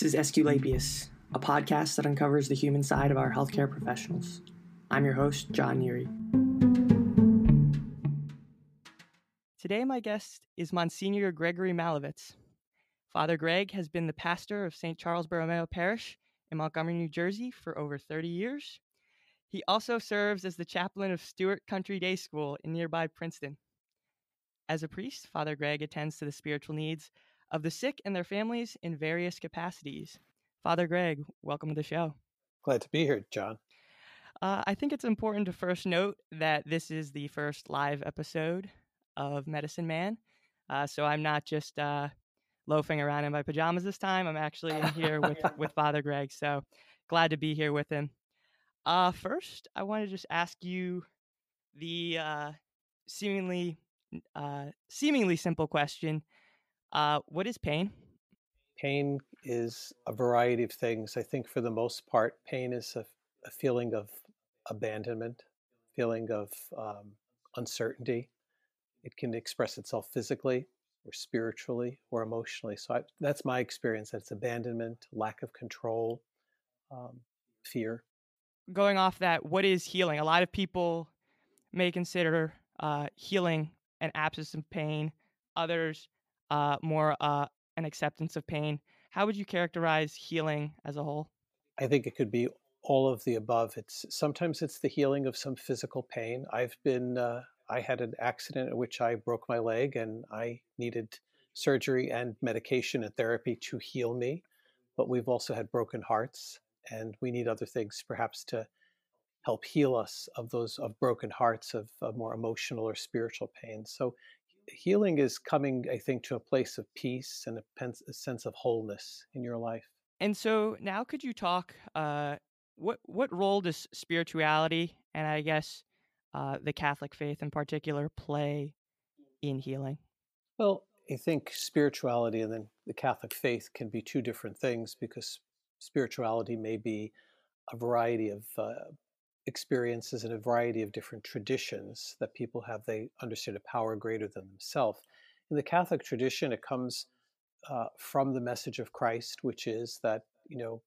This is Esculapius, a podcast that uncovers the human side of our healthcare professionals. I'm your host, John Neary. Today, my guest is Monsignor Gregory Malovetz. Father Greg has been the pastor of St. Charles Borromeo Parish in Montgomery, New Jersey for over 30 years. He also serves as the chaplain of Stuart Country Day School in nearby Princeton. As a priest, Father Greg attends to the spiritual needs of the sick and their families in various capacities. Father Greg, welcome to the show. Glad to be here, John. Uh, I think it's important to first note that this is the first live episode of Medicine Man. Uh, so I'm not just uh, loafing around in my pajamas this time. I'm actually in here with, with Father Greg. So glad to be here with him. Uh, first, I want to just ask you the uh, seemingly uh, seemingly simple question uh, what is pain? Pain is a variety of things. I think for the most part, pain is a, a feeling of abandonment, feeling of um, uncertainty. It can express itself physically or spiritually or emotionally. So I, that's my experience. That's abandonment, lack of control, um, fear. Going off that, what is healing? A lot of people may consider uh, healing an absence of pain. Others uh, more uh, an acceptance of pain. How would you characterize healing as a whole? I think it could be all of the above. It's sometimes it's the healing of some physical pain. I've been uh, I had an accident in which I broke my leg and I needed surgery and medication and therapy to heal me. But we've also had broken hearts and we need other things perhaps to help heal us of those of broken hearts of, of more emotional or spiritual pain. So healing is coming, I think, to a place of peace and a, pen- a sense of wholeness in your life. And so now, could you talk? Uh, what what role does spirituality and I guess uh, the Catholic faith in particular play in healing? Well, I think spirituality and then the Catholic faith can be two different things because spirituality may be a variety of uh, experiences in a variety of different traditions that people have. They understand a power greater than themselves. In the Catholic tradition, it comes uh, from the message of Christ, which is that you know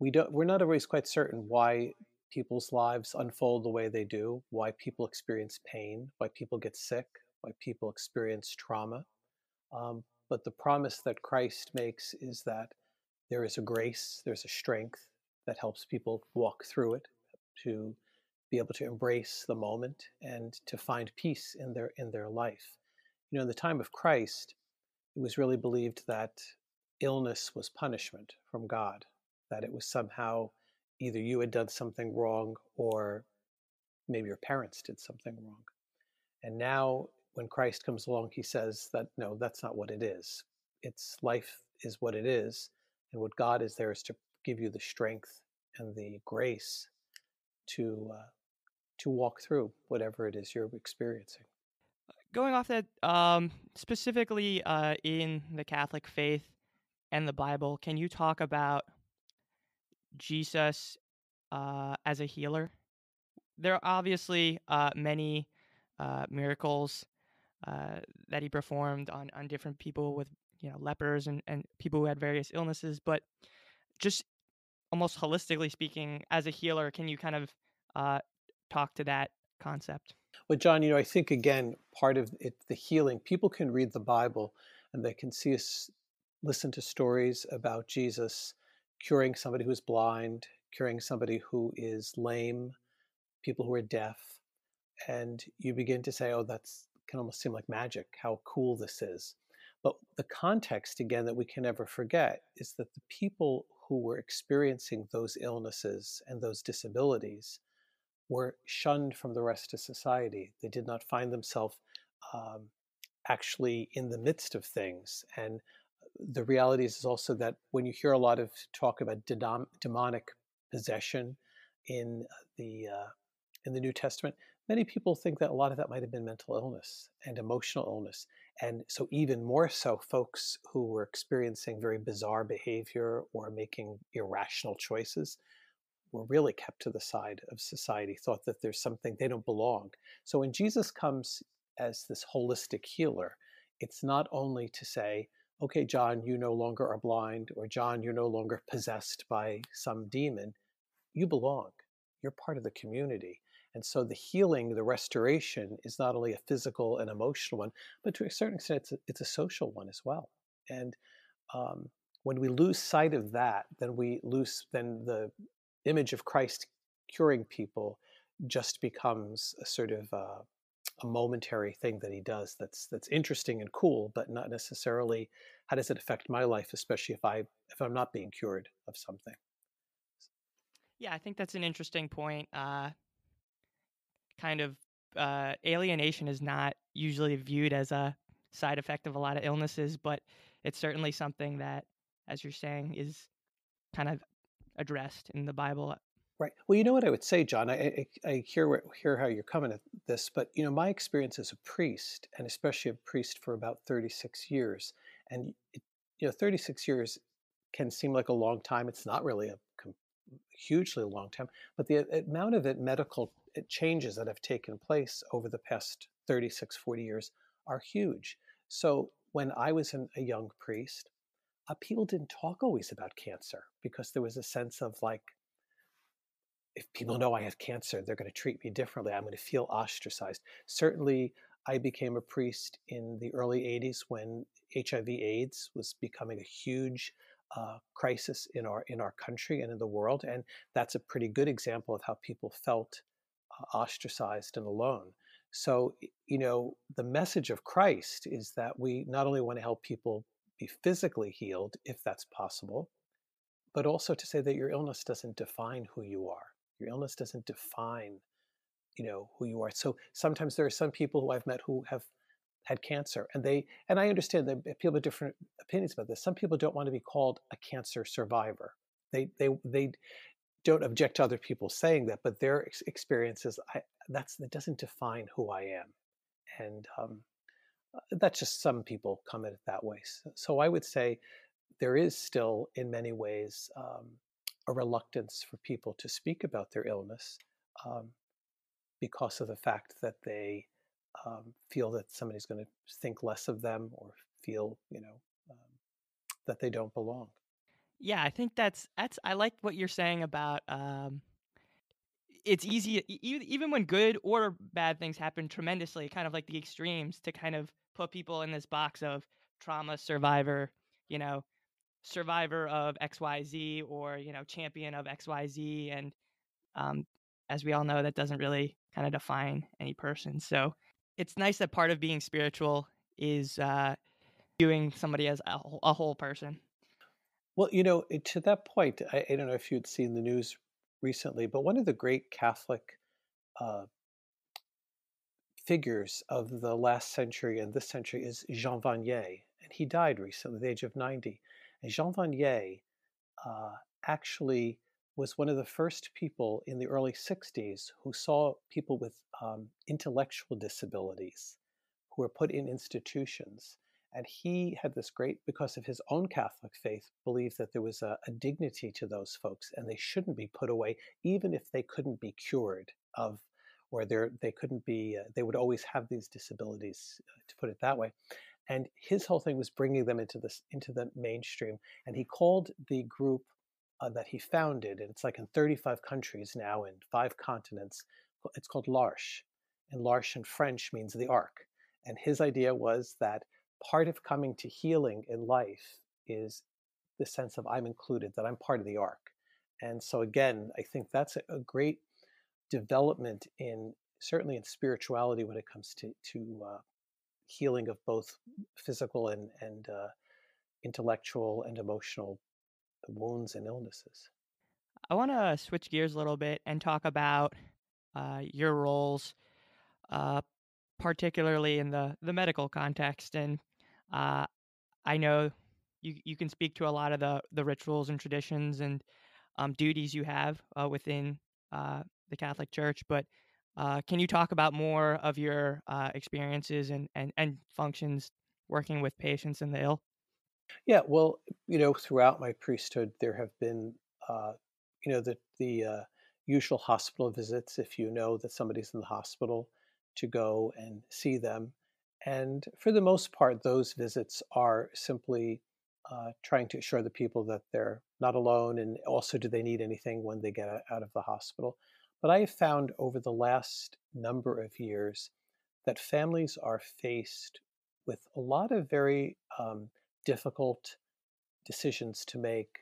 we don't we're not always quite certain why people's lives unfold the way they do, why people experience pain, why people get sick, why people experience trauma. Um, but the promise that Christ makes is that there is a grace, there's a strength that helps people walk through it, to be able to embrace the moment and to find peace in their in their life. You know, in the time of Christ, it was really believed that illness was punishment from God, that it was somehow either you had done something wrong or maybe your parents did something wrong. And now when Christ comes along, he says that no, that's not what it is. It's life is what it is, and what God is there is to give you the strength and the grace to uh, to walk through whatever it is you're experiencing. Going off that, um, specifically uh, in the Catholic faith and the Bible, can you talk about Jesus uh, as a healer? There are obviously uh, many uh, miracles uh, that he performed on, on different people with you know lepers and, and people who had various illnesses, but just almost holistically speaking, as a healer, can you kind of uh, talk to that concept? Well, John, you know, I think again, part of it, the healing, people can read the Bible and they can see us, listen to stories about Jesus curing somebody who's blind, curing somebody who is lame, people who are deaf. And you begin to say, oh, that's can almost seem like magic, how cool this is. But the context, again, that we can never forget is that the people who were experiencing those illnesses and those disabilities were shunned from the rest of society. They did not find themselves um, actually in the midst of things. And the reality is also that when you hear a lot of talk about demonic possession in the uh, in the New Testament, many people think that a lot of that might have been mental illness and emotional illness. And so, even more so, folks who were experiencing very bizarre behavior or making irrational choices were really kept to the side of society, thought that there's something they don't belong. So when Jesus comes as this holistic healer, it's not only to say, okay, John, you no longer are blind, or John, you're no longer possessed by some demon. You belong. You're part of the community. And so the healing, the restoration is not only a physical and emotional one, but to a certain extent, it's a, it's a social one as well. And um, when we lose sight of that, then we lose, then the image of Christ curing people just becomes a sort of uh, a momentary thing that he does that's that's interesting and cool, but not necessarily how does it affect my life, especially if I if I'm not being cured of something. Yeah, I think that's an interesting point. Uh, kind of uh, alienation is not usually viewed as a side effect of a lot of illnesses, but it's certainly something that, as you're saying, is kind of addressed in the Bible Right. Well, you know what I would say, John. I, I, I hear hear how you're coming at this, but you know, my experience as a priest, and especially a priest for about 36 years, and it, you know, 36 years can seem like a long time. It's not really a hugely long time, but the amount of it medical changes that have taken place over the past 36, 40 years are huge. So when I was an, a young priest, uh, people didn't talk always about cancer because there was a sense of like if people know I have cancer, they're going to treat me differently. I'm going to feel ostracized. Certainly, I became a priest in the early 80s when HIV/AIDS was becoming a huge uh, crisis in our in our country and in the world, and that's a pretty good example of how people felt ostracized and alone. So, you know, the message of Christ is that we not only want to help people be physically healed, if that's possible, but also to say that your illness doesn't define who you are. Your illness doesn't define, you know, who you are. So sometimes there are some people who I've met who have had cancer and they and I understand that people have different opinions about this. Some people don't want to be called a cancer survivor. They they they don't object to other people saying that, but their experiences I that's that doesn't define who I am. And um, uh, that's just some people come at it that way. So, so, I would say there is still, in many ways, um, a reluctance for people to speak about their illness um, because of the fact that they um, feel that somebody's going to think less of them or feel, you know, um, that they don't belong. Yeah, I think that's that's. I like what you're saying about. Um, it's easy, even when good or bad things happen tremendously, kind of like the extremes, to kind of put people in this box of trauma survivor. You know, survivor of XYZ or, you know, champion of XYZ. And um, as we all know, that doesn't really kind of define any person. So it's nice that part of being spiritual is uh, viewing somebody as a, a whole person. Well, you know, to that point, I, I, don't know if you'd seen the news recently, but one of the great Catholic uh, figures of the last century and this century is Jean Vanier, and he died recently at the age of 90. And Jean Vanier uh, actually was one of the first people in the early 60s who saw people with um, intellectual disabilities who were put in institutions. And he had this great, because of his own Catholic faith, believed that there was a, a dignity to those folks and they shouldn't be put away, even if they couldn't be cured of, or they couldn't be, uh, they would always have these disabilities, uh, to put it that way. And his whole thing was bringing them into this into the mainstream and he called the group uh, that he founded and it's like in 35 countries now in five continents it's called l'arche and l'arche in french means the ark and his idea was that part of coming to healing in life is the sense of i'm included that i'm part of the ark. and so again i think that's a, great development in certainly in spirituality when it comes to to uh, healing of both physical and, and uh, intellectual and emotional wounds and illnesses. I want to switch gears a little bit and talk about uh, your roles, uh, particularly in the, the medical context. And uh, I know you, you can speak to a lot of the, the rituals and traditions and um, duties you have uh, within uh, the Catholic Church, but uh, can you talk about more of your uh, experiences and, and, and functions working with patients and the ill? Yeah, well, you know, throughout my priesthood, there have been, uh, you know, the the usual hospital visits. If you know that somebody's in the hospital, to go and see them, And for the most part, those visits are simply uh, trying to assure the people that they're not alone and also do they need anything when they get out of the hospital. But I have found over the last number of years that families are faced with a lot of very um, difficult decisions to make.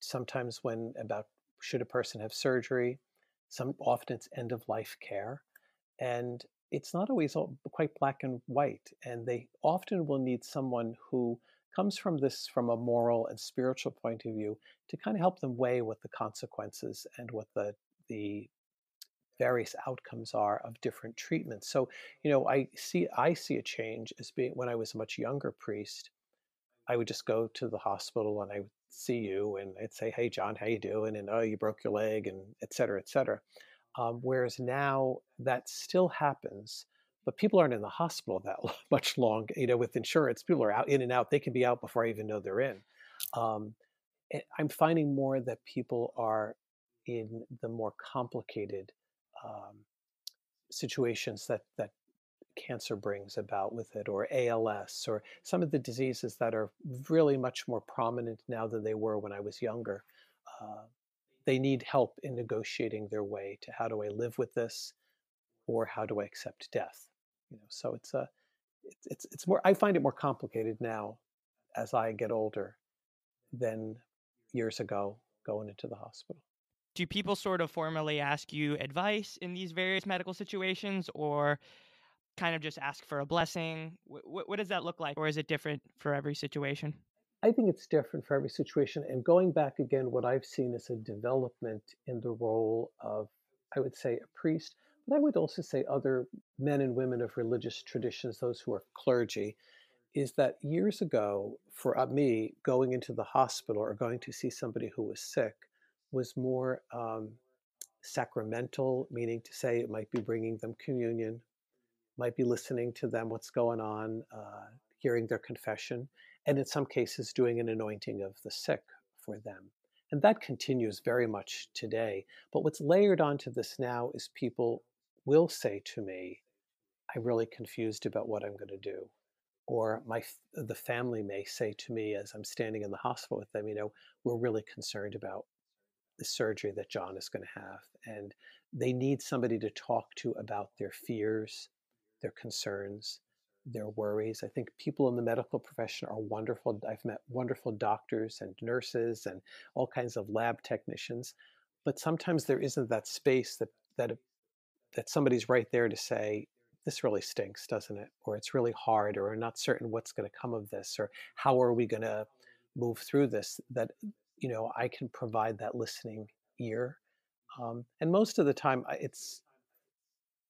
Sometimes, when about should a person have surgery, some often it's end of life care, and it's not always quite black and white. And they often will need someone who comes from this from a moral and spiritual point of view to kind of help them weigh what the consequences and what the the various outcomes are of different treatments. So, you know, I see I see a change as being when I was a much younger priest, I would just go to the hospital and I would see you and I'd say, "Hey, John, how you doing?" and "Oh, you broke your leg," and et cetera, et cetera. Um, whereas now that still happens, but people aren't in the hospital that much long. You know, with insurance, people are out in and out. They can be out before I even know they're in. Um, I'm finding more that people are in the more complicated um, situations that that cancer brings about with it, or ALS, or some of the diseases that are really much more prominent now than they were when I was younger. Uh, they need help in negotiating their way to how do I live with this, or how do I accept death. You know, so it's a it's it's, more. I find it more complicated now as I get older than years ago going into the hospital do people sort of formally ask you advice in these various medical situations or kind of just ask for a blessing what, what does that look like or is it different for every situation i think it's different for every situation and going back again what i've seen is a development in the role of i would say a priest but i would also say other men and women of religious traditions those who are clergy is that years ago for uh, me going into the hospital or going to see somebody who was sick was more um, sacramental, meaning to say it might be bringing them communion, might be listening to them, what's going on, uh, hearing their confession, and in some cases doing an anointing of the sick for them. And that continues very much today. But what's layered onto this now is people will say to me, I'm really confused about what I'm going to do. Or my the family may say to me as I'm standing in the hospital with them, you know, we're really concerned about the surgery that John is going to have. And they need somebody to talk to about their fears, their concerns, their worries. I think people in the medical profession are wonderful. I've met wonderful doctors and nurses and all kinds of lab technicians, but sometimes there isn't that space that that that somebody's right there to say this really stinks, doesn't it? Or it's really hard, or I'm not certain what's going to come of this, or how are we going to move through this? That you know, I can provide that listening ear. Um, and most of the time, it's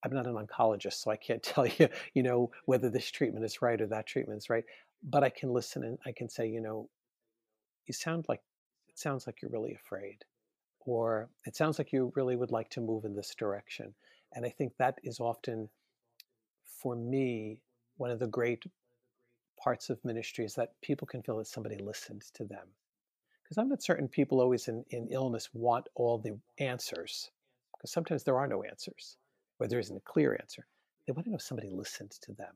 I'm not an oncologist, so I can't tell you, you know, whether this treatment is right or that treatment is right. But I can listen and I can say, you know, you sound like it sounds like you're really afraid, or it sounds like you really would like to move in this direction. And I think that is often, for me, one of the great parts of ministry is that people can feel that somebody listens to them because I'm not certain people always in, in illness want all the answers, because sometimes there are no answers, or there isn't a clear answer. They want to know if somebody listened to them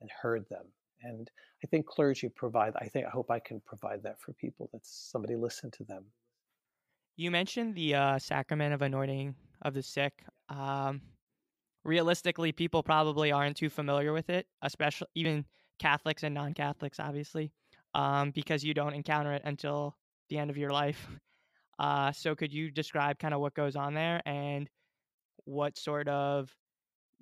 and heard them. And I think clergy provide, I think, I hope I can provide that for people that somebody listened to them. You mentioned the uh, sacrament of anointing of the sick. Um, realistically, people probably aren't too familiar with it, especially even Catholics and non Catholics, obviously, um, because you don't encounter it until the end of your life. Uh, so could you describe kind of what goes on there and what sort of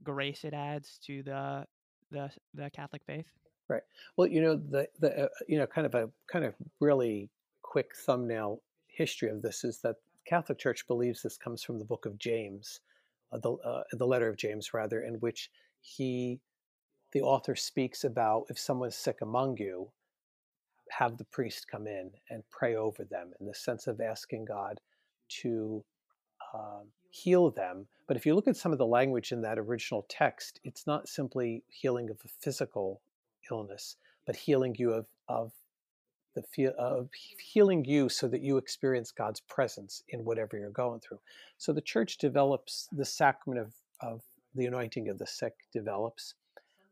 grace it adds to the the the Catholic faith? Right. Well, you know the the uh, you know kind of a kind of really quick thumbnail history of this is that Catholic Church believes this comes from the book of James, uh, the uh, the letter of James rather, in which he the author speaks about if someone's sick among you, have the priest come in and pray over them in the sense of asking God to um, heal them. But if you look at some of the language in that original text, it's not simply healing of a physical illness, but healing you of, of the feel of healing you so that you experience God's presence in whatever you're going through. So the church develops the sacrament of, of the anointing of the sick develops.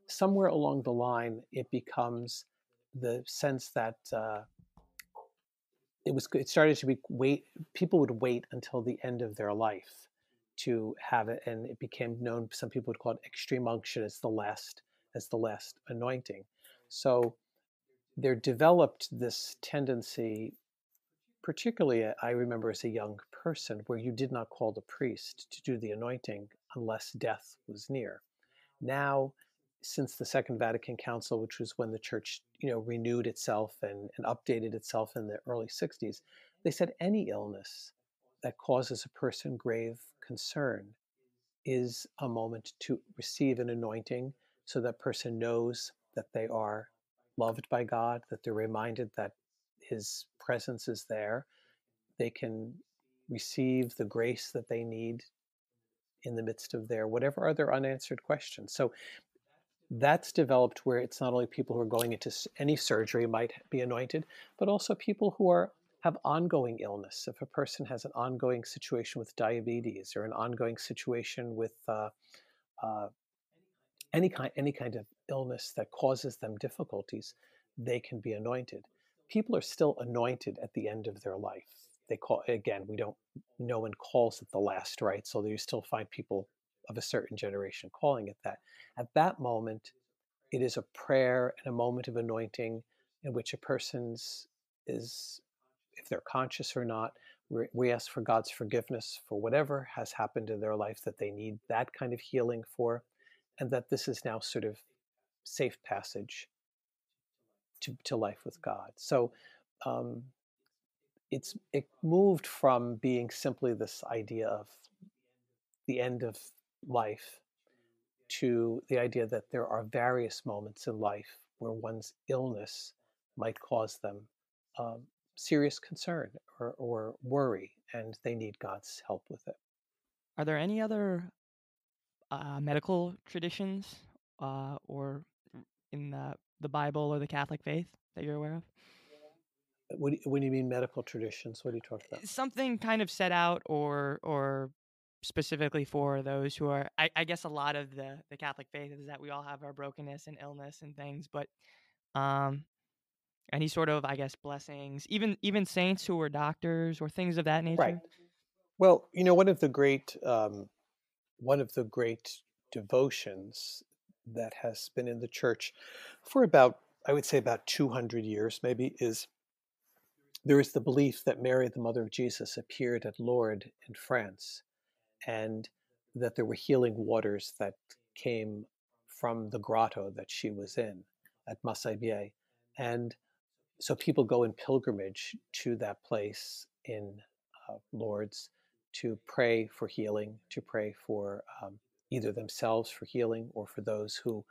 somewhere along the line, it becomes the sense that uh, it was it started to be wait people would wait until the end of their life to have it and it became known some people would call it extreme unction as the last as the last anointing. So there developed this tendency particularly uh, i remember as a young person where you did not call the priest to do the anointing unless death was near. Now since the Second Vatican Council, which was when the church, you know, renewed itself and, and updated itself in the early 60s, they said any illness that causes a person grave concern is a moment to receive an anointing so that person knows that they are loved by God, that they're reminded that his presence is there. They can receive the grace that they need in the midst of their whatever other unanswered questions. So that's developed where it's not only people who are going into any surgery might be anointed, but also people who are have ongoing illness. If a person has an ongoing situation with diabetes or an ongoing situation with uh, uh, any kind any kind of illness that causes them difficulties, they can be anointed. People are still anointed at the end of their life. They call again. We don't. No one calls it the last rites, so you still find people of a certain generation calling it that. At that moment, it is a prayer and a moment of anointing in which a person's is, if they're conscious or not, we ask for God's forgiveness for whatever has happened in their life that they need that kind of healing for, and that this is now sort of safe passage to, to life with God. So um, it's it moved from being simply this idea of the end of life to the idea that there are various moments in life where one's illness might cause them um, serious concern or, or worry, and they need God's help with it. Are there any other uh, medical traditions uh, or in the, the Bible or the Catholic faith that you're aware of? What do, you, what do you mean medical traditions? What are you talking about? Something kind of set out or or specifically for those who are I, I, guess a lot of the the catholic faith is that we all have our brokenness and illness and things but um any sort of i guess blessings even even saints who were doctors or things of that nature right well you know one of the great um one of the great devotions that has been in the church for about i would say about 200 years maybe is there is the belief that mary the mother of jesus appeared at lourdes in france and that there were healing waters that came from the grotto that she was in at Massabielle. And so people go in pilgrimage to that place in uh, Lourdes to pray for healing, to pray for um, either themselves for healing or for those who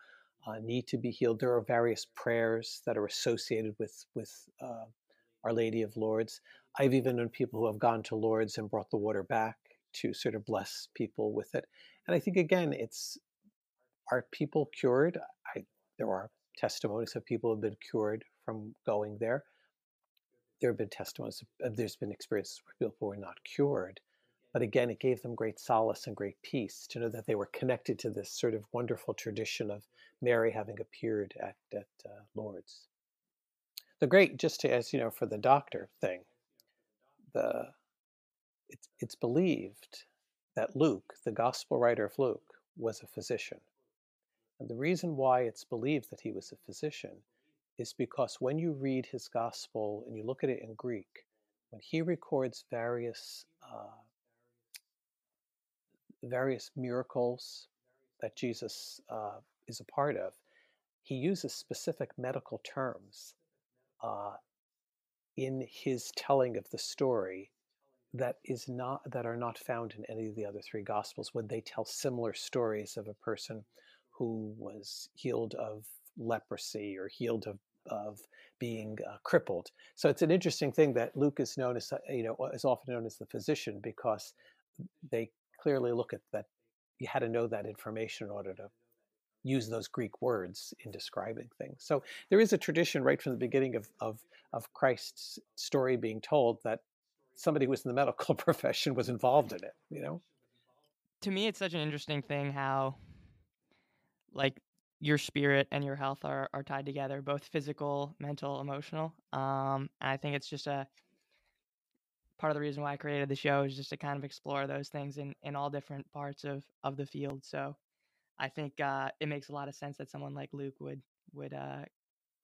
uh, need to be healed. There are various prayers that are associated with with uh, Our Lady of Lourdes. I've even known people who have gone to Lourdes and brought the water back to sort of bless people with it. And I think again, it's are people cured? I, there are testimonies of people who have been cured from going there. There have been testimonies. There's been experiences where people were not cured, but again, it gave them great solace and great peace to know that they were connected to this sort of wonderful tradition of Mary having appeared at at uh, Lourdes. The great, just to, as you know, for the doctor thing, the it's, it's believed that Luke, the gospel writer of Luke, was a physician. And the reason why it's believed that he was a physician is because when you read his gospel and you look at it in Greek, when he records various uh, various miracles that Jesus uh, is a part of, he uses specific medical terms uh, in his telling of the story that is not that are not found in any of the other three gospels when they tell similar stories of a person who was healed of leprosy or healed of of being uh, crippled. So it's an interesting thing that Luke is known as uh, you know is often known as the physician because they clearly look at that you had to know that information in order to use those Greek words in describing things. So there is a tradition right from the beginning of, of, of Christ's story being told that somebody who was in the medical profession was involved in it, you know? To me, it's such an interesting thing how, like, your spirit and your health are, are tied together, both physical, mental, emotional. Um, and I think it's just a part of the reason why I created the show is just to kind of explore those things in, in all different parts of, of the field. So I think uh, it makes a lot of sense that someone like Luke would would uh,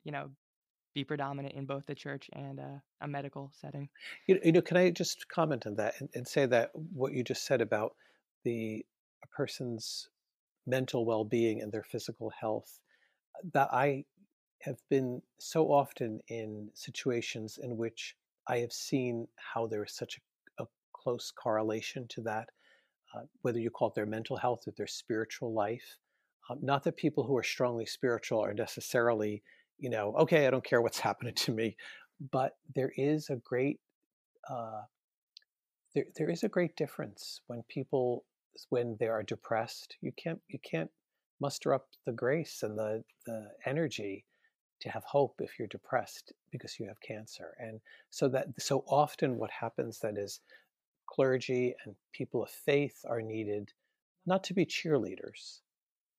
you know be predominant in both the church and uh, a medical setting. You, you know, can I just comment on that and, and say that what you just said about the a person's mental well-being and their physical health that I have been so often in situations in which I have seen how there is such a, a close correlation to that, uh, whether you call it their mental health or their spiritual life. Um, not that people who are strongly spiritual are necessarily, you know, okay, I don't care what's happening to me, but there is a great, uh, there there is a great difference when people when they are depressed. You can't you can't muster up the grace and the the energy to have hope if you're depressed because you have cancer. And so that so often what happens then is clergy and people of faith are needed not to be cheerleaders,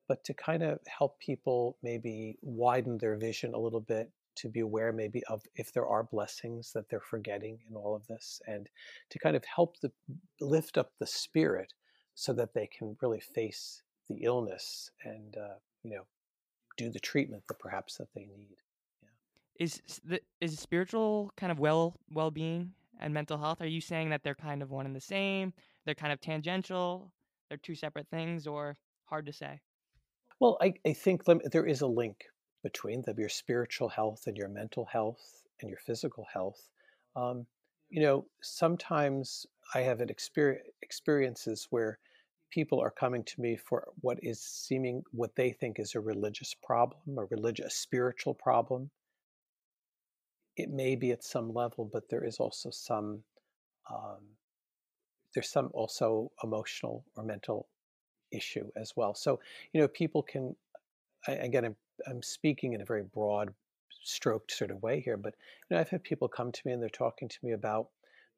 but to kind of help people maybe widen their vision a little bit to be aware maybe of if there are blessings that they're forgetting in all of this and to kind of help the lift up the spirit so that they can really face the illness and uh, you know do the treatment that perhaps that they need. Yeah. Is the is spiritual kind of well well being and mental health? Are you saying that they're kind of one and the same? They're kind of tangential. They're two separate things, or hard to say. Well, I, I think there is a link between them, your spiritual health and your mental health and your physical health. Um, you know, sometimes I have experience, experiences where people are coming to me for what is seeming what they think is a religious problem, a religious, spiritual problem. It may be at some level, but there is also some um, there's some also emotional or mental issue as well. So you know, people can again, I'm, I'm speaking in a very broad stroked sort of way here, but you know, I've had people come to me and they're talking to me about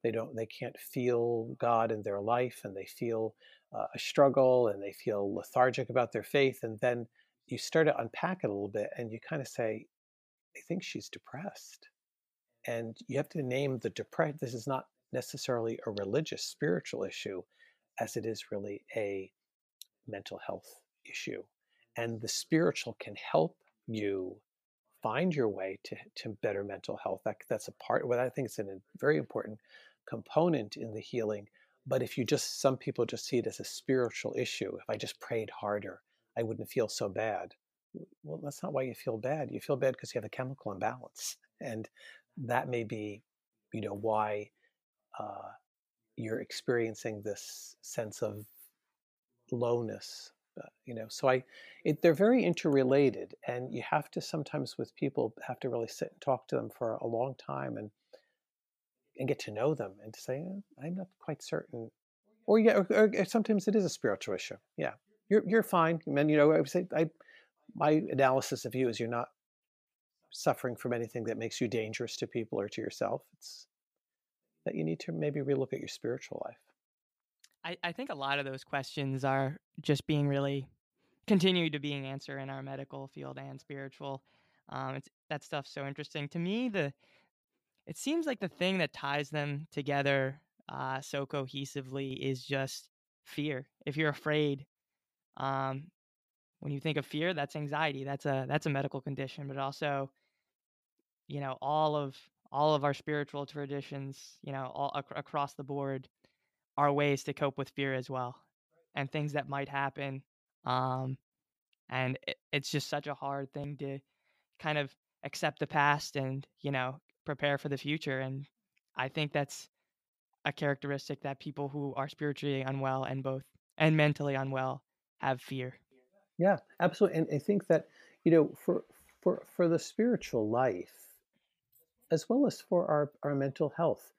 they don't they can't feel God in their life and they feel uh, a struggle and they feel lethargic about their faith. And then you start to unpack it a little bit and you kind of say, I think she's depressed. And you have to name the depression. This is not necessarily a religious, spiritual issue, as it is really a mental health issue. And the spiritual can help you find your way to, to better mental health. That, that's a part, what I think is a very important component in the healing but if you just, some people just see it as a spiritual issue. If I just prayed harder, I wouldn't feel so bad. Well, that's not why you feel bad. You feel bad because you have a chemical imbalance. And that may be, you know, why uh, you're experiencing this sense of lowness. Uh, you know, so I, it, they're very interrelated, and you have to sometimes with people have to really sit and talk to them for a long time and and get to know them and to say, eh, I'm not quite certain. Or yeah, or, or sometimes it is a spiritual issue. Yeah, you're you're fine. And you know, I would say I, my analysis of you is you're not suffering from anything that makes you dangerous to people or to yourself. It's that you need to maybe relook at your spiritual life. I, I think a lot of those questions are just being really continue to being answered in our medical field and spiritual. Um, it's that stuff's so interesting to me. The it seems like the thing that ties them together uh, so cohesively is just fear. If you're afraid, um, when you think of fear, that's anxiety. That's a that's a medical condition, but also, you know, all of all of our spiritual traditions, you know, all ac- across the board, are ways to cope with fear as well, and things that might happen. Um, and it, it's just such a hard thing to kind of accept the past and you know prepare for the future. And I think that's a characteristic that people who are spiritually unwell and both and mentally unwell have fear. Yeah, absolutely. And I think that, you know, for for for the spiritual life, as well as for our, our mental health,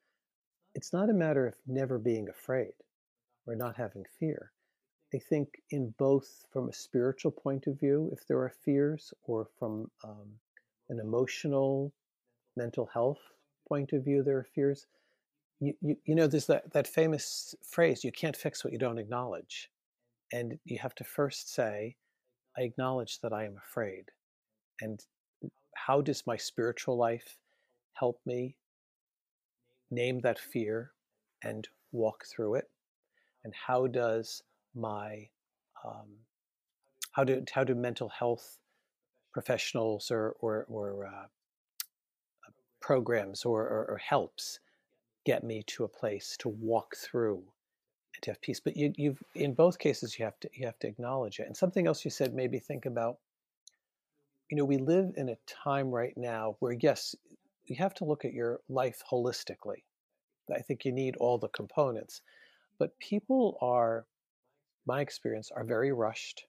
it's not a matter of never being afraid or not having fear. I think in both from a spiritual point of view, if there are fears, or from um, an emotional mental health point of view, there are fears. You, you, you know, there's that, that famous phrase, you can't fix what you don't acknowledge. And you have to first say, I acknowledge that I am afraid. And how does my spiritual life help me name that fear and walk through it? And how does my um, how do how do mental health professionals or or, or uh, programs or, or, or, helps get me to a place to walk through and to have peace. But you, you've in both cases you have to you have to acknowledge it. And something else you said made me think about. You know, we live in a time right now where yes, you have to look at your life holistically. I think you need all the components, but people are, my experience, are very rushed.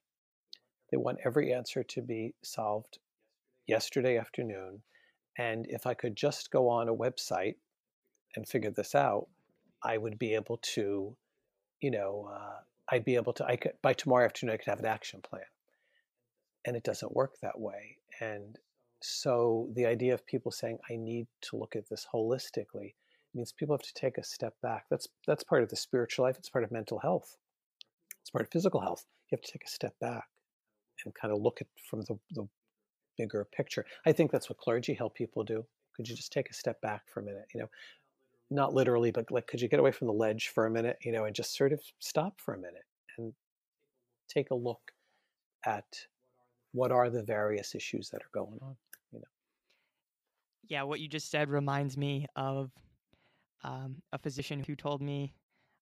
They want every answer to be solved yesterday afternoon. And if I could just go on a website and figure this out, I would be able to, you know, uh, I'd be able to, I could, by tomorrow afternoon, I could have an action plan. And it doesn't work that way. And so the idea of people saying, I need to look at this holistically means people have to take a step back. That's, that's part of the spiritual life. It's part of mental health. It's part of physical health. You have to take a step back and kind of look at from the, the bigger picture. I think that's what clergy help people do. Could you just take a step back for a minute? You know, not literally, but like, could you get away from the ledge for a minute? You know, and just sort of stop for a minute and take a look at what are the various issues that are going on. You know. Yeah, what you just said reminds me of um, a physician who told me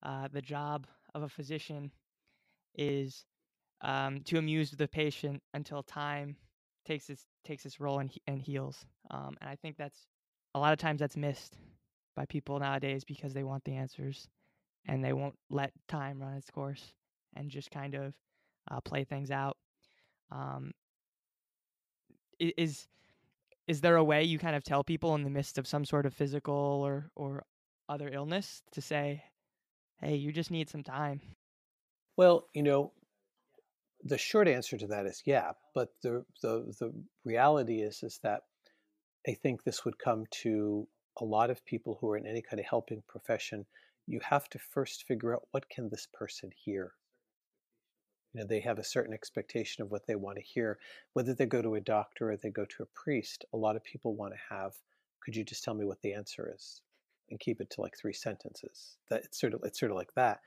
uh, the job of a physician is um, to amuse the patient until time takes its takes its role and, and heals. Um, and I think that's a lot of times that's missed by people nowadays because they want the answers and they won't let time run its course and just kind of uh, play things out. Um, is is there a way you kind of tell people in the midst of some sort of physical or or other illness to say, "Hey, you just need some time"? Well, you know, the short answer to that is yeah, but the the the reality is is that I think this would come to a lot of people who are in any kind of helping profession. You have to first figure out what can this person hear. You know, they have a certain expectation of what they want to hear. Whether they go to a doctor or they go to a priest, a lot of people want to have. Could you just tell me what the answer is, and keep it to like three sentences? That it's sort of it's sort of like that.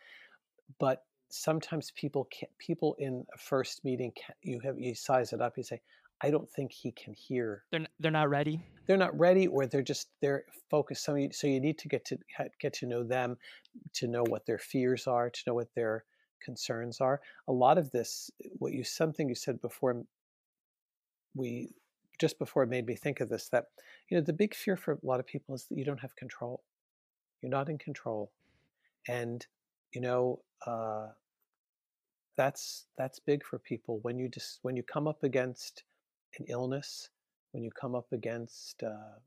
But sometimes people can't people in a first meeting you have you size it up you say i don't think he can hear. They're they're not ready? They're not ready or they're just they're focused so you, so you need to get to get to know them to know what their fears are to know what their concerns are. A lot of this what you something you said before we just before it made me think of this that you know the big fear for a lot of people is that you don't have control. You're not in control. And you know uh, that's that's big for people. When you just when you come up against an illness when you come up against uh,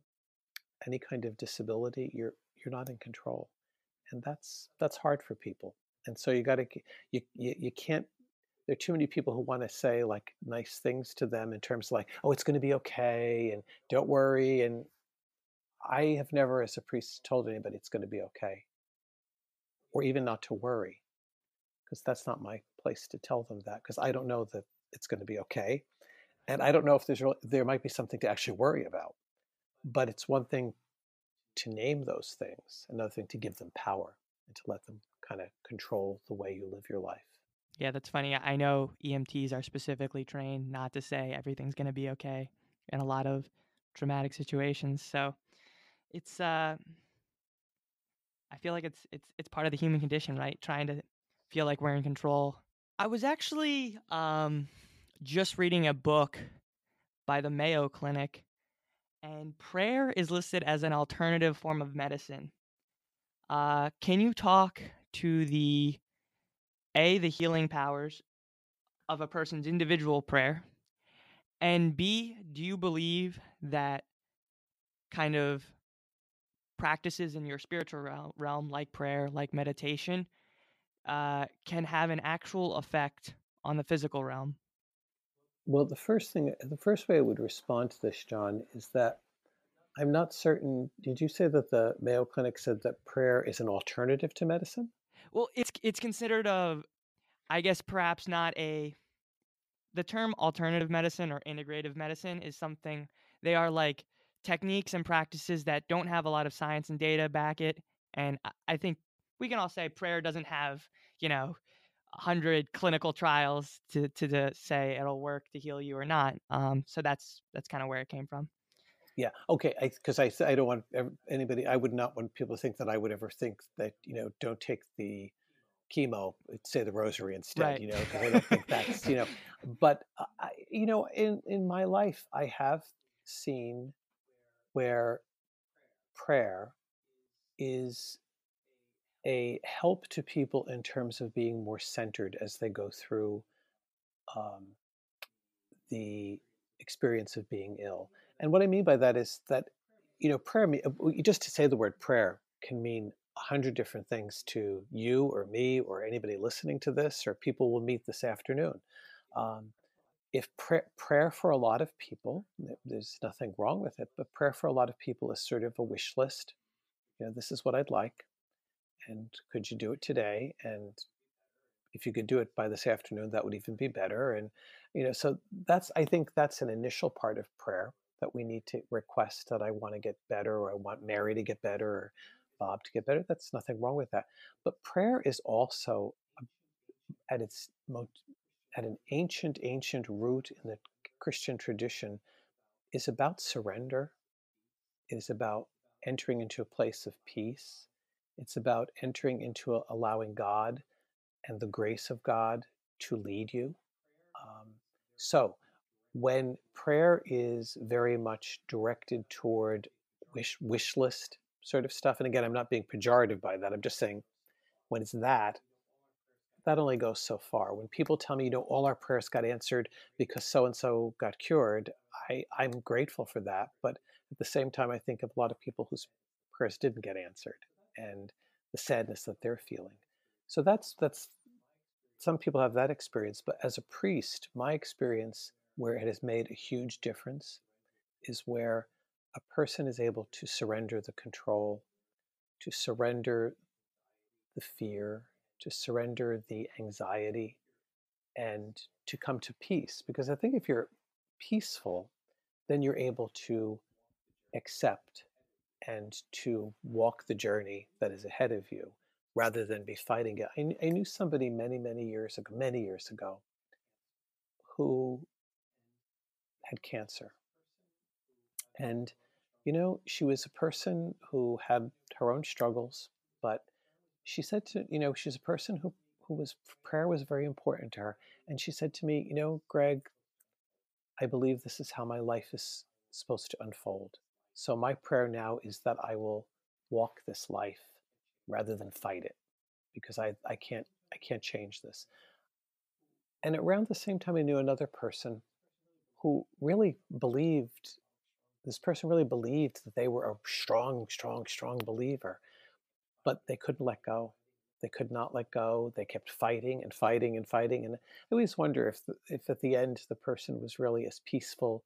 any kind of disability you're you're not in control. And that's that's hard for people. And so you got to you, you you can't there are too many people who want to say like nice things to them in terms of like oh it's going to be okay and don't worry and i have never as a priest told anybody it's going to be okay or even not to worry because that's not my place to tell them that because I don't know that it's going to be okay. And I don't know if there's really, there might be something to actually worry about. But it's one thing to name those things, another thing to give them power and to let them kind of control the way you live your life. Yeah, that's funny. I know EMTs are specifically trained not to say everything's going to be okay in a lot of traumatic situations. So it's uh I feel like it's it's it's part of the human condition, right? Trying to feel like we're in control. I was actually um, just reading a book by the Mayo Clinic, and prayer is listed as an alternative form of medicine. Uh, can you talk to the a the healing powers of a person's individual prayer, and b do you believe that kind of practices in your spiritual realm, like prayer, like meditation, uh, can have an actual effect on the physical realm? Well, the first thing, the first way I would respond to this, John, is that I'm not certain. Did you say that the Mayo Clinic said that prayer is an alternative to medicine? Well, it's it's considered a, I guess perhaps not a the term alternative medicine or integrative medicine is something they are like techniques and practices that don't have a lot of science and data back it. And I think we can all say prayer doesn't have, you know, 100 clinical trials to, to, to say it'll work to heal you or not. Um, so that's that's kind of where it came from. Yeah. Okay. Because I, I, I don't want anybody. I would not want people to think that I would ever think that you know don't take the chemo, say the rosary instead. Right. You know, because I don't think that's you know. But I, you know, in in my life, I have seen where prayer is a help to people in terms of being more centered as they go through um, the experience of being ill. And what I mean by that is that, you know, prayer, just to say the word prayer can mean a hundred different things to you or me or anybody listening to this or people will meet this afternoon. Um, if prayer, prayer for a lot of people, there's nothing wrong with it, but prayer for a lot of people is sort of a wish list. You know, this is what I'd like, and could you do it today? And if you could do it by this afternoon, that would even be better. And you know, so that's I think that's an initial part of prayer that we need to request that I want to get better, or I want Mary to get better, or Bob to get better. That's nothing wrong with that. But prayer is also at its most at an ancient, ancient root in the Christian tradition is about surrender. It is about entering into a place of peace. It's about entering into a, allowing God and the grace of God to lead you. Um, so, when prayer is very much directed toward wish wish list sort of stuff, and again, I'm not being pejorative by that. I'm just saying when it's that, that only goes so far. When people tell me, you know, all our prayers got answered because so and so got cured, I, I'm grateful for that. But at the same time, I think of a lot of people whose prayers didn't get answered and the sadness that they're feeling. So that's that's some people have that experience, but as a priest, my experience where it has made a huge difference is where a person is able to surrender the control, to surrender the fear, to surrender the anxiety and to come to peace. Because I think if you're peaceful, then you're able to accept and to walk the journey that is ahead of you rather than be fighting it. I, I knew somebody many, many years ago, many years ago, who had cancer. And, you know, she was a person who had her own struggles, she said to you know she's a person who who was prayer was very important to her and she said to me you know greg i believe this is how my life is supposed to unfold. So my prayer now is that i will walk this life rather than fight it because i i can't i can't change this. And around the same time i knew another person who really believed this person really believed that they were a strong strong strong believer but they couldn't let go. They could not let go. They kept fighting and fighting and fighting. And I always wonder if, if at the end the person was really as peaceful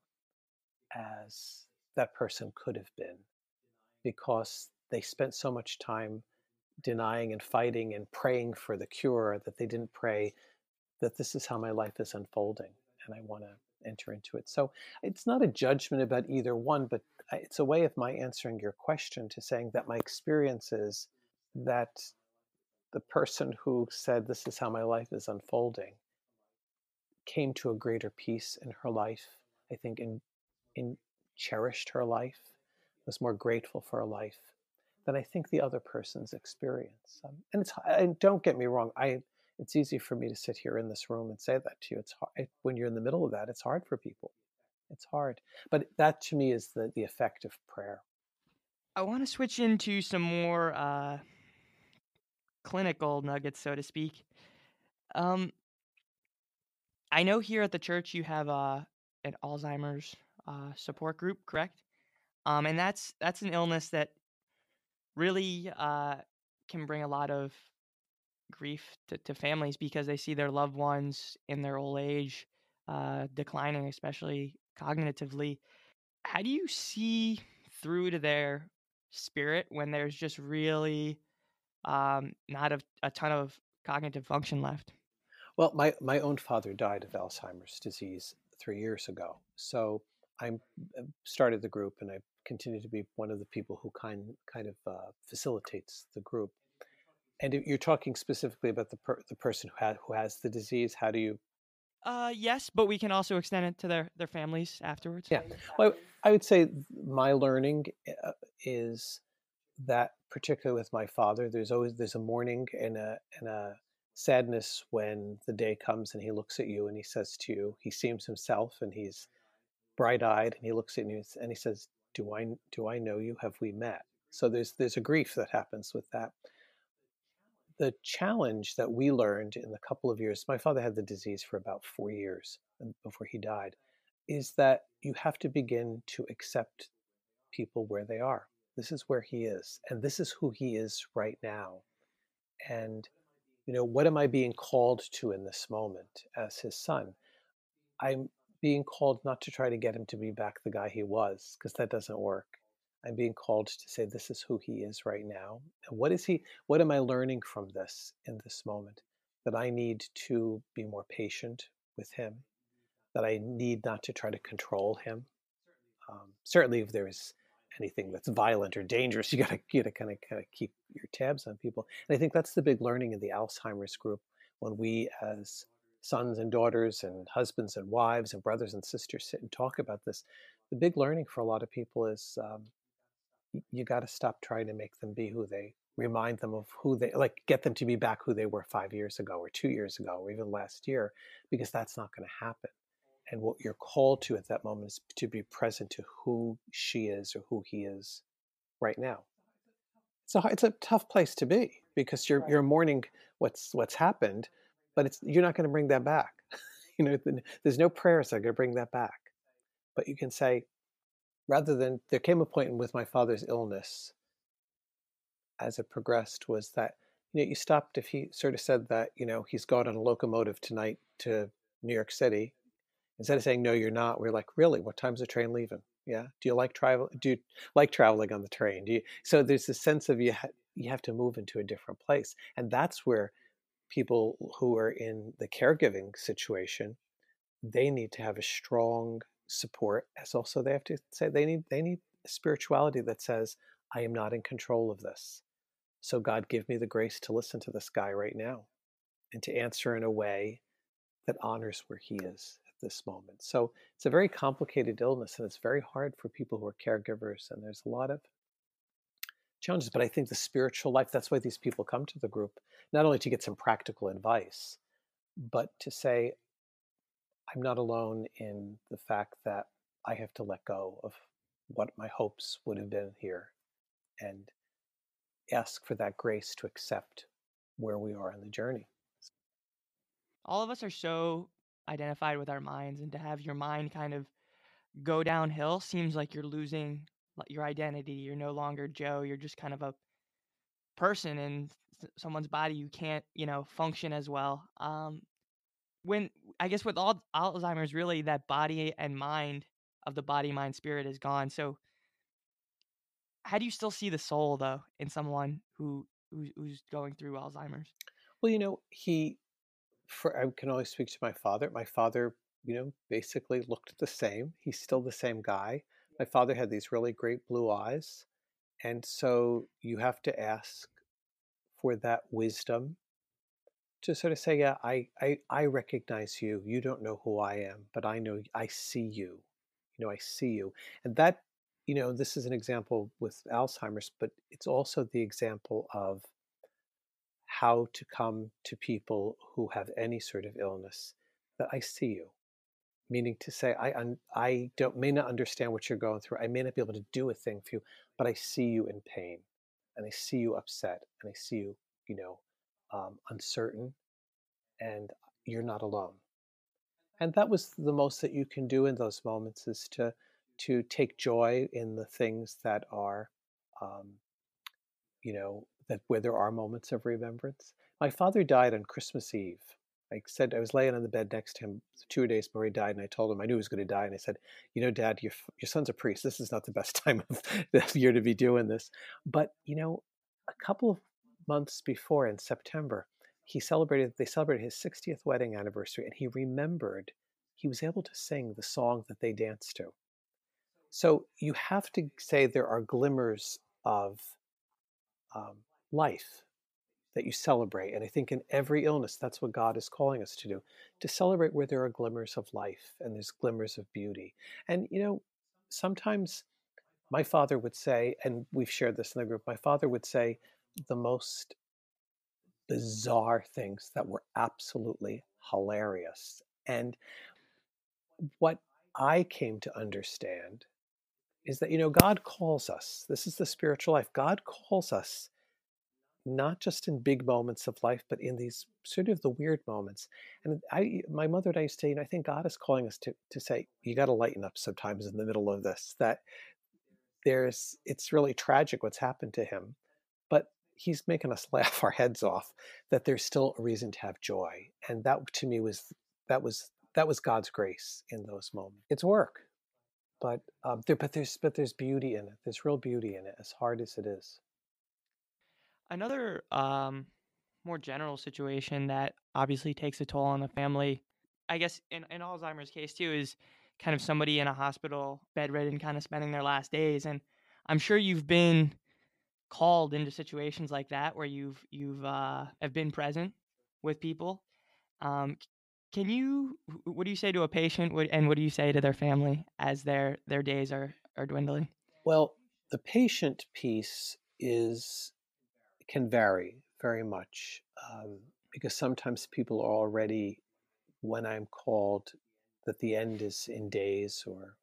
as that person could have been, because they spent so much time denying and fighting and praying for the cure that they didn't pray that this is how my life is unfolding and I want to enter into it. So it's not a judgment about either one, but uh, it's a way of my answering your question to saying that my experiences that the person who said, This is how my life is unfolding, came to a greater peace in her life, I think, in, in cherished her life, was more grateful for her life than I think the other person's experience. Um, and it's and don't get me wrong, I it's easy for me to sit here in this room and say that to you. It's hard when you're in the middle of that. It's hard for people. It's hard, but that to me is the the effect of prayer. I want to switch into some more uh, clinical nuggets, so to speak. Um, I know here at the church you have uh, an Alzheimer's uh, support group, correct? Um, and that's that's an illness that really uh, can bring a lot of grief to, to, families because they see their loved ones in their old age uh, declining, especially cognitively. How do you see through to their spirit when there's just really um, not a, a ton of cognitive function left. Well, my, my own father died of Alzheimer's disease three years ago. So I uh, started the group and I continue to be one of the people who kind, kind of uh, facilitates the group. And you're talking specifically about the, per, the person who, ha- who has the disease. How do you uh, yes, but we can also extend it to their, their families afterwards. Yeah. Well, I would say my learning uh, is that particularly with my father, there's always there's a mourning and a and a sadness when the day comes and he looks at you and he says to you, he seems himself and he's bright-eyed and he looks at you and he says, "Do I do I know you? Have we met?" So there's there's a grief that happens with that. The challenge that we learned in the couple of years, my father had the disease for about four years before he died, is that you have to begin to accept people where they are this is where he is, and this is who he is right now. And, you know, what am I being called to in this moment as his son? I'm being called not to try to get him to be back the guy he was, because that doesn't work. I'm being called to say, this is who he is right now. And what is he, what am I learning from this in this moment? That I need to be more patient with him, that I need not to try to control him. Um, certainly, if there is anything that's violent or dangerous. You got to you got to kind of kind of keep your tabs on people. And I think that's the big learning in the Alzheimer's group when we as sons and daughters and husbands and wives and brothers and sisters sit and talk about this. The big learning for a lot of people is um, you got to stop trying to make them be who they remind them of who they like get them to be back who they were five years ago or two years ago or even last year because that's not going to happen and what you're called to at that moment is to be present to who she is or who he is right now. So it's a tough place to be because you're you're mourning what's what's happened, but it's you're not going to bring that back. you know, there's no prayers that are going to bring that back. But you can say, rather than there came a point with my father's illness, as it progressed, was that you know you stopped if he sort of said that you know he's gone on a locomotive tonight to New York City Instead of saying, no, you're not, we're like, really? What time's the train leaving? Yeah. Do you like travel? Do you like traveling on the train? Do you? So there's this sense of you, ha- you have to move into a different place. And that's where people who are in the caregiving situation, they need to have a strong support as also they have to say they need they need spirituality that says i am not in control of this so god give me the grace to listen to this guy right now and to answer in a way that honors where he is this moment. So it's a very complicated illness and it's very hard for people who are caregivers. And there's a lot of challenges. But I think the spiritual life, that's why these people come to the group, not only to get some practical advice, but to say, I'm not alone in the fact that I have to let go of what my hopes would have been here and ask for that grace to accept where we are in the journey. All of us are so identified with our minds and to have your mind kind of go downhill seems like you're losing your identity. You're no longer Joe. You're just kind of a person in someone's body. You can't, you know, function as well. Um, when I guess with all Alzheimer's, really that body and mind of the body, mind, spirit is gone. So, how do you still see the soul though in someone who who's going through Alzheimer's? Well, you know, he for I can only speak to my father. My father, you know, basically looked the same. He's still the same guy. My father had these really great blue eyes. And so you have to ask for that wisdom to sort of say, yeah, I, I, I recognize you. You don't know who I am, but I know I see you. You know, I see you. And that, you know, this is an example with Alzheimer's, but it's also the example of how to come to people who have any sort of illness that I see you. Meaning to say, I, I don't, may not understand what you're going through. I may not be able to do a thing for you, but I see you in pain and I see you upset and I see you, you know, um, uncertain and you're not alone. And that was the most that you can do in those moments is to, to take joy in the things that are, um, you know, that where there are moments of remembrance. My father died on Christmas Eve. I said I was laying on the bed next to him two days before he died, and I told him I knew he was going to die, and I said, "You know, Dad, your your son's a priest. This is not the best time of the year to be doing this." But you know, a couple of months before in September, he celebrated they celebrated his 60th wedding anniversary and he remembered he was able to sing the song that they danced to so you have to say there are glimmers of um, life that you celebrate and i think in every illness that's what god is calling us to do to celebrate where there are glimmers of life and there's glimmers of beauty and you know sometimes my father would say and we've shared this in the group my father would say the most bizarre things that were absolutely hilarious. And what I came to understand is that, you know, God calls us. This is the spiritual life. God calls us not just in big moments of life, but in these sort of the weird moments. And I, my mother and I used to say, you know, I think God is calling us to, to say, you got to lighten up sometimes in the middle of this, that there's, it's really tragic what's happened to him. But he's making us laugh our heads off that there's still a reason to have joy and that to me was that was that was god's grace in those moments it's work but um, there, but there's but there's beauty in it there's real beauty in it as hard as it is another um, more general situation that obviously takes a toll on the family i guess in, in alzheimer's case too is kind of somebody in a hospital bedridden kind of spending their last days and i'm sure you've been called into situations like that where you've you've uh, have been present with people. Um, can you what do you say to a patient and what do you say to their family as their their days are are dwindling? Well, the patient piece is can vary very much um, because sometimes people are already when I'm called that the end is in days or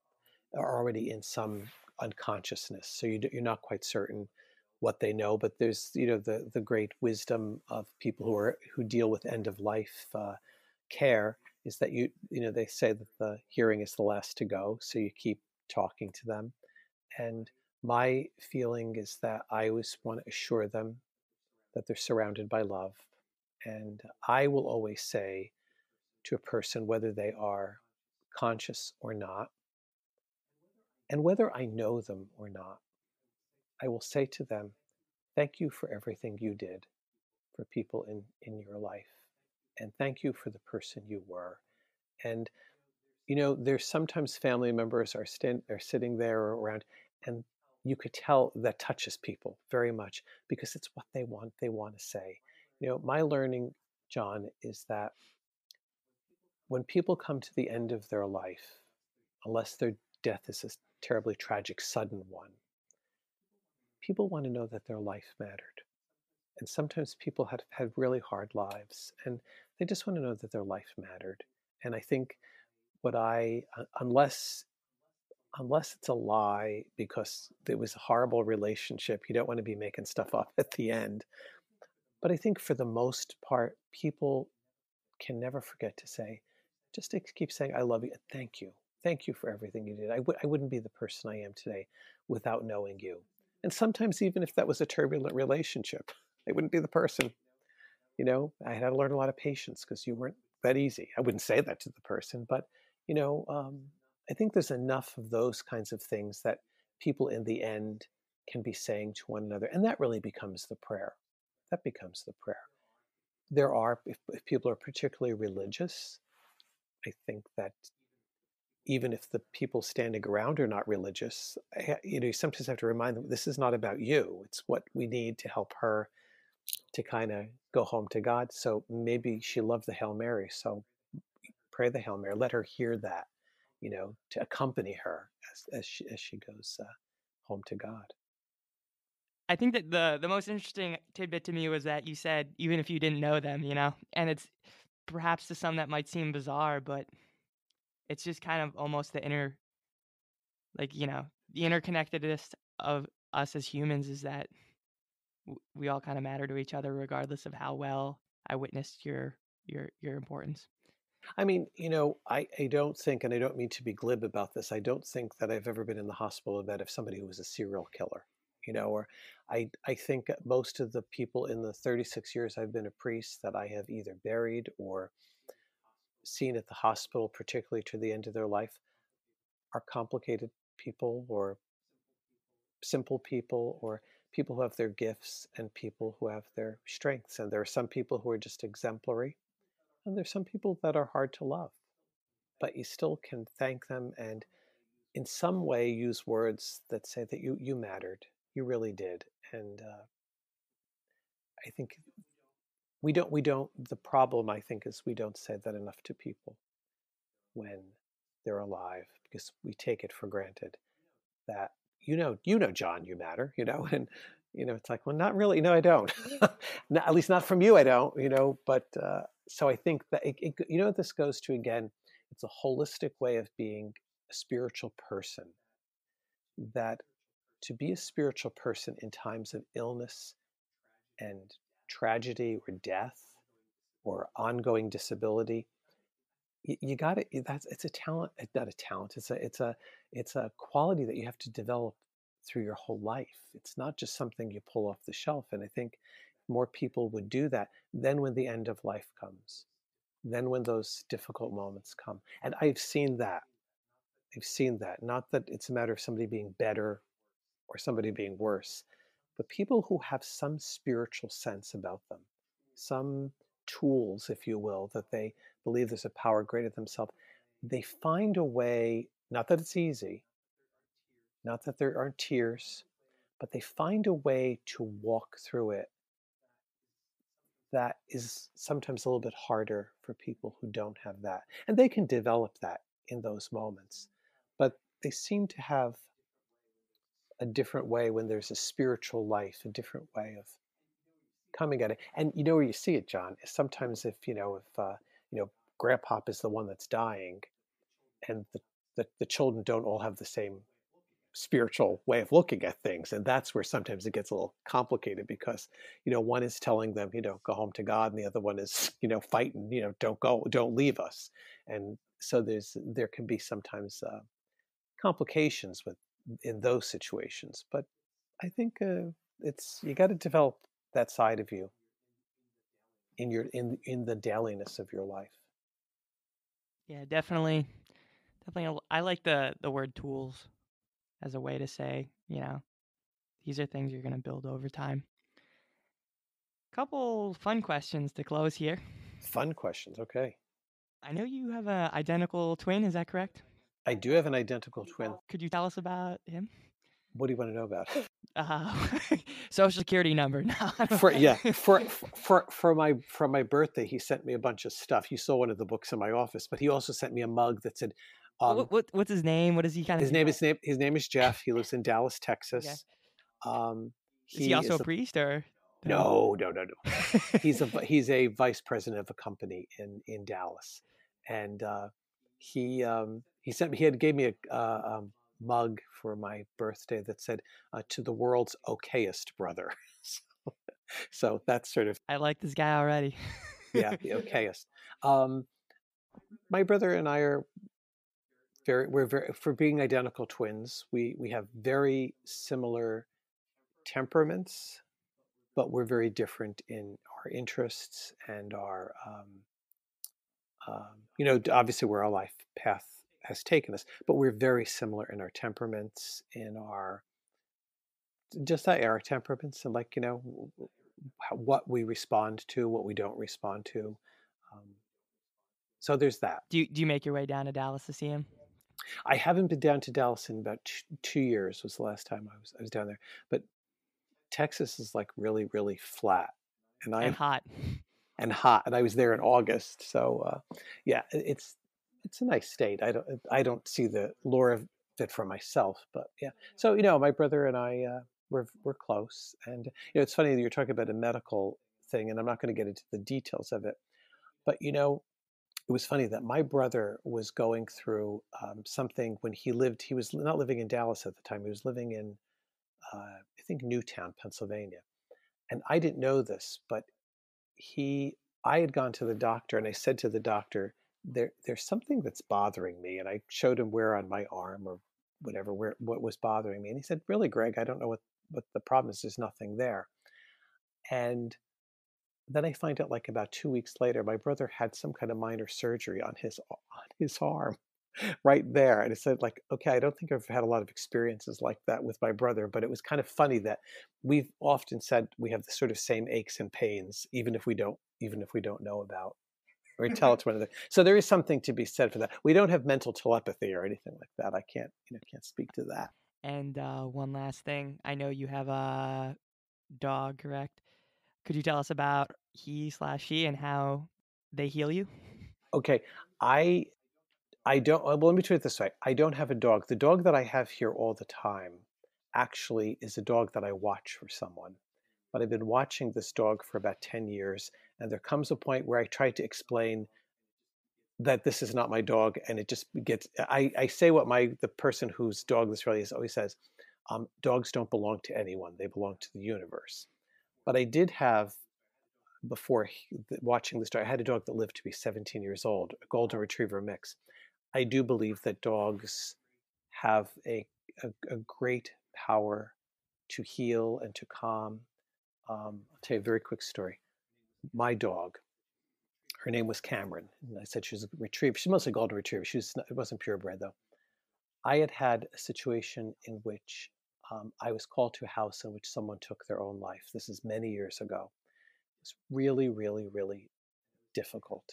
are already in some unconsciousness, so you, you're not quite certain what they know, but there's you know the the great wisdom of people who are who deal with end of life uh, care is that you you know they say that the hearing is the last to go, so you keep talking to them, and my feeling is that I always want to assure them that they're surrounded by love, and I will always say to a person whether they are conscious or not, and whether I know them or not I will say to them, Thank you for everything you did for people in, in your life. And thank you for the person you were. And, you know, there's sometimes family members are, stand, are sitting there around, and you could tell that touches people very much because it's what they want, they want to say. You know, my learning, John, is that when people come to the end of their life, unless their death is a terribly tragic, sudden one, people want to know that their life mattered. And sometimes people have had really hard lives and they just want to know that their life mattered. And I think what I, uh, unless unless it's a lie because it was a horrible relationship, you don't want to be making stuff up at the end. But I think for the most part, people can never forget to say, just to keep saying, I love you thank you. Thank you for everything you did. I w- I wouldn't be the person I am today without knowing you. And sometimes, even if that was a turbulent relationship, I wouldn't be the person. You know, I had to learn a lot of patience because you weren't that easy. I wouldn't say that to the person, but, you know, um, I think there's enough of those kinds of things that people in the end can be saying to one another. And that really becomes the prayer. That becomes the prayer. There are, if, if people are particularly religious, I think that even if the people standing around are not religious, eh, you know, you sometimes have to remind them this is not about you. It's what we need to help her to kind of go home to God. So maybe she loved the Hail Mary. So pray the Hail Mary. Let her hear that, you know, to accompany her as, as, she, as she goes uh, home to God. I think that the the most interesting tidbit to me was that you said even if you didn't know them, you know, and it's perhaps to some that might seem bizarre, but it's just kind of almost the inner like you know the interconnectedness of us as humans is that we all kind of matter to each other regardless of how well i witnessed your your your importance i mean you know i i don't think and i don't mean to be glib about this i don't think that i've ever been in the hospital bed of somebody who was a serial killer you know or i i think most of the people in the 36 years i've been a priest that i have either buried or seen at the hospital, particularly to the end of their life, are complicated people or simple people or people who have their gifts and people who have their strengths. And there are some people who are just exemplary, and there's some people that are hard to love. But you still can thank them and in some way use words that say that you you mattered. You really did. And uh, I think we don't we don't the problem I think is we don't say that enough to people when they're alive because we take it for granted that you know you know John you matter you know and you know it's like well not really no I don't. Not, at least not from you I don't you know but uh, so I think that it, it, you know this goes to again? It's a holistic way of being a spiritual person. That to be a spiritual person in times of illness and tragedy or death or ongoing disability you, you got to that's it's a talent not a talent it's a it's a it's a quality that you have to develop through your whole life. It's not just something you pull off the shelf and i think more people would do that then when the end of life comes then when those difficult moments come and i've seen that. I've seen that. Not that it's a matter of somebody being better or somebody being worse but people who have some spiritual sense about them, some tools, if you will, that they believe there's a power greater than themselves, they find a way, not that it's easy, not that there aren't tears, but they find a way to walk through it that is sometimes a little bit harder for people who don't have that. And they can develop that in those moments. But they seem to have a different way when there's a spiritual life, a different way of coming at it. And you know where you see it, John, is sometimes if, you know, if, uh, you know, grandpop is the one that's dying and the, the, the children don't all have the same spiritual way of looking at things and that's where sometimes it gets a little complicated because you know one is telling them you know go home to god and the other one is you know fighting you know don't go don't leave us and so there's there can be sometimes uh, complications with in those situations. But I think uh, it's you got to develop that side of you in your in in the dailiness of your life. Yeah, definitely, definitely. I like the the word tools as a way to say, you know, these are things you're going to build over time. Couple fun questions to close here. Fun questions, okay. I know you have an identical twin. Is that correct? I do have an identical twin. Could you tell us about him? What do you want to know about? Uh, social security number. now. for yeah, for for for my for my birthday, he sent me a bunch of stuff. You saw one of the books in my office, but he also sent me a mug that said, um, what, what, what's his name? What is he kind of? His name is name. His name is Jeff. He lives in Dallas, Texas. Okay. Um, he is he also is a priest or? No, no, no, no. he's a he's a vice president of a company in in Dallas, and uh, he um, he sent me he had gave me a, uh, um, mug for my birthday that said uh, to the world's okayest brother so, so, that's sort of i like this guy already yeah the okayest um, my brother and i are very we're very for being identical twins we we have very similar temperaments but we're very different in our interests and our um, um, you know obviously where our life path has taken us. But we're very similar in our temperaments, in our just that our temperaments, and like you know what we respond to, what we don't respond to. Um, so there's that. Do you, do you make your way down to Dallas to see him? I haven't been down to Dallas in about two years. Was the last time I was I was down there, but Texas is like really really flat, and I and hot and hot, and I was there in August. So uh, yeah, it's it's a nice state. I don't I don't see the lure of it for myself, but yeah. So you know, my brother and I uh, we're we're close, and you know, it's funny that you're talking about a medical thing, and I'm not going to get into the details of it, but you know, it was funny that my brother was going through um, something when he lived. He was not living in Dallas at the time. He was living in uh, I think Newtown, Pennsylvania, and I didn't know this, but he I had gone to the doctor, and I said to the doctor there there's something that's bothering me and i showed him where on my arm or whatever where what was bothering me and he said really greg i don't know what what the problem is there's nothing there and then i find out like about two weeks later my brother had some kind of minor surgery on his on his arm right there. And I said, like, okay, I don't think I've had a lot of experiences like that with my brother, but it was kind of funny that we've often said we have the sort of same aches and pains, even if we don't, even if we don't know about or tell it to one another. So there is something to be said for that. We don't have mental telepathy or anything like that. I can't, you know, can't speak to that. And uh, one last thing, I know you have a dog, correct? Could you tell us about he slash she and how they heal you? Okay, I I don't. Well, let me put it this way: I don't have a dog. The dog that I have here all the time actually is a dog that I watch for someone. But I've been watching this dog for about ten years, and there comes a point where I try to explain that this is not my dog, and it just gets. I, I say what my the person whose dog this really is always says: um, dogs don't belong to anyone; they belong to the universe. But I did have before watching this dog. I had a dog that lived to be 17 years old, a golden retriever mix. I do believe that dogs have a, a, a great power to heal and to calm. Um, I'll tell you a very quick story. My dog, her name was Cameron, and I said she was a retriever. She's mostly golden retriever. She was it wasn't purebred though. I had had a situation in which um, I was called to a house in which someone took their own life. This is many years ago. It was really, really, really difficult.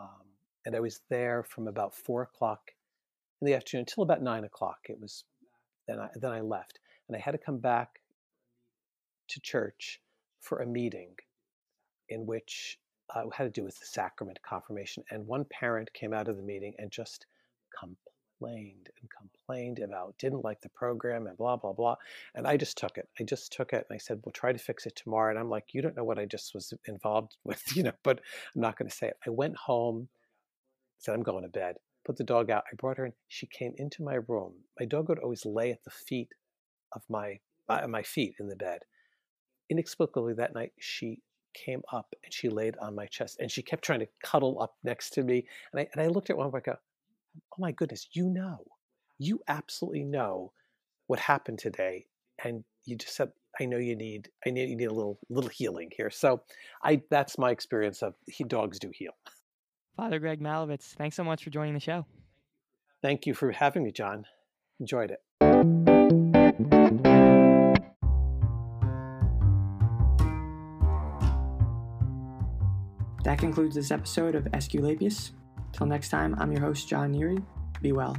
Um, and I was there from about four o'clock in the afternoon until about nine o'clock. It was then I then I left, and I had to come back to church for a meeting in which uh, had to do with the sacrament confirmation. And one parent came out of the meeting and just complained and complained about didn't like the program and blah blah blah. And I just took it. I just took it and I said, "We'll try to fix it tomorrow." And I'm like, "You don't know what I just was involved with, you know." But I'm not going to say it. I went home said, I'm going to bed. Put the dog out. I brought her in. She came into my room. My dog would always lay at the feet of my uh, my feet in the bed. Inexplicably that night, she came up and she laid on my chest and she kept trying to cuddle up next to me. And I, and I looked at one I go, oh my goodness, you know, you absolutely know what happened today. And you just said, I know you need, I need, you need a little, little healing here. So I, that's my experience of he, dogs do heal. Father Greg Malovetz, thanks so much for joining the show. Thank you for having me, John. Enjoyed it. That concludes this episode of Esculapius. Till next time, I'm your host, John Neary. Be well.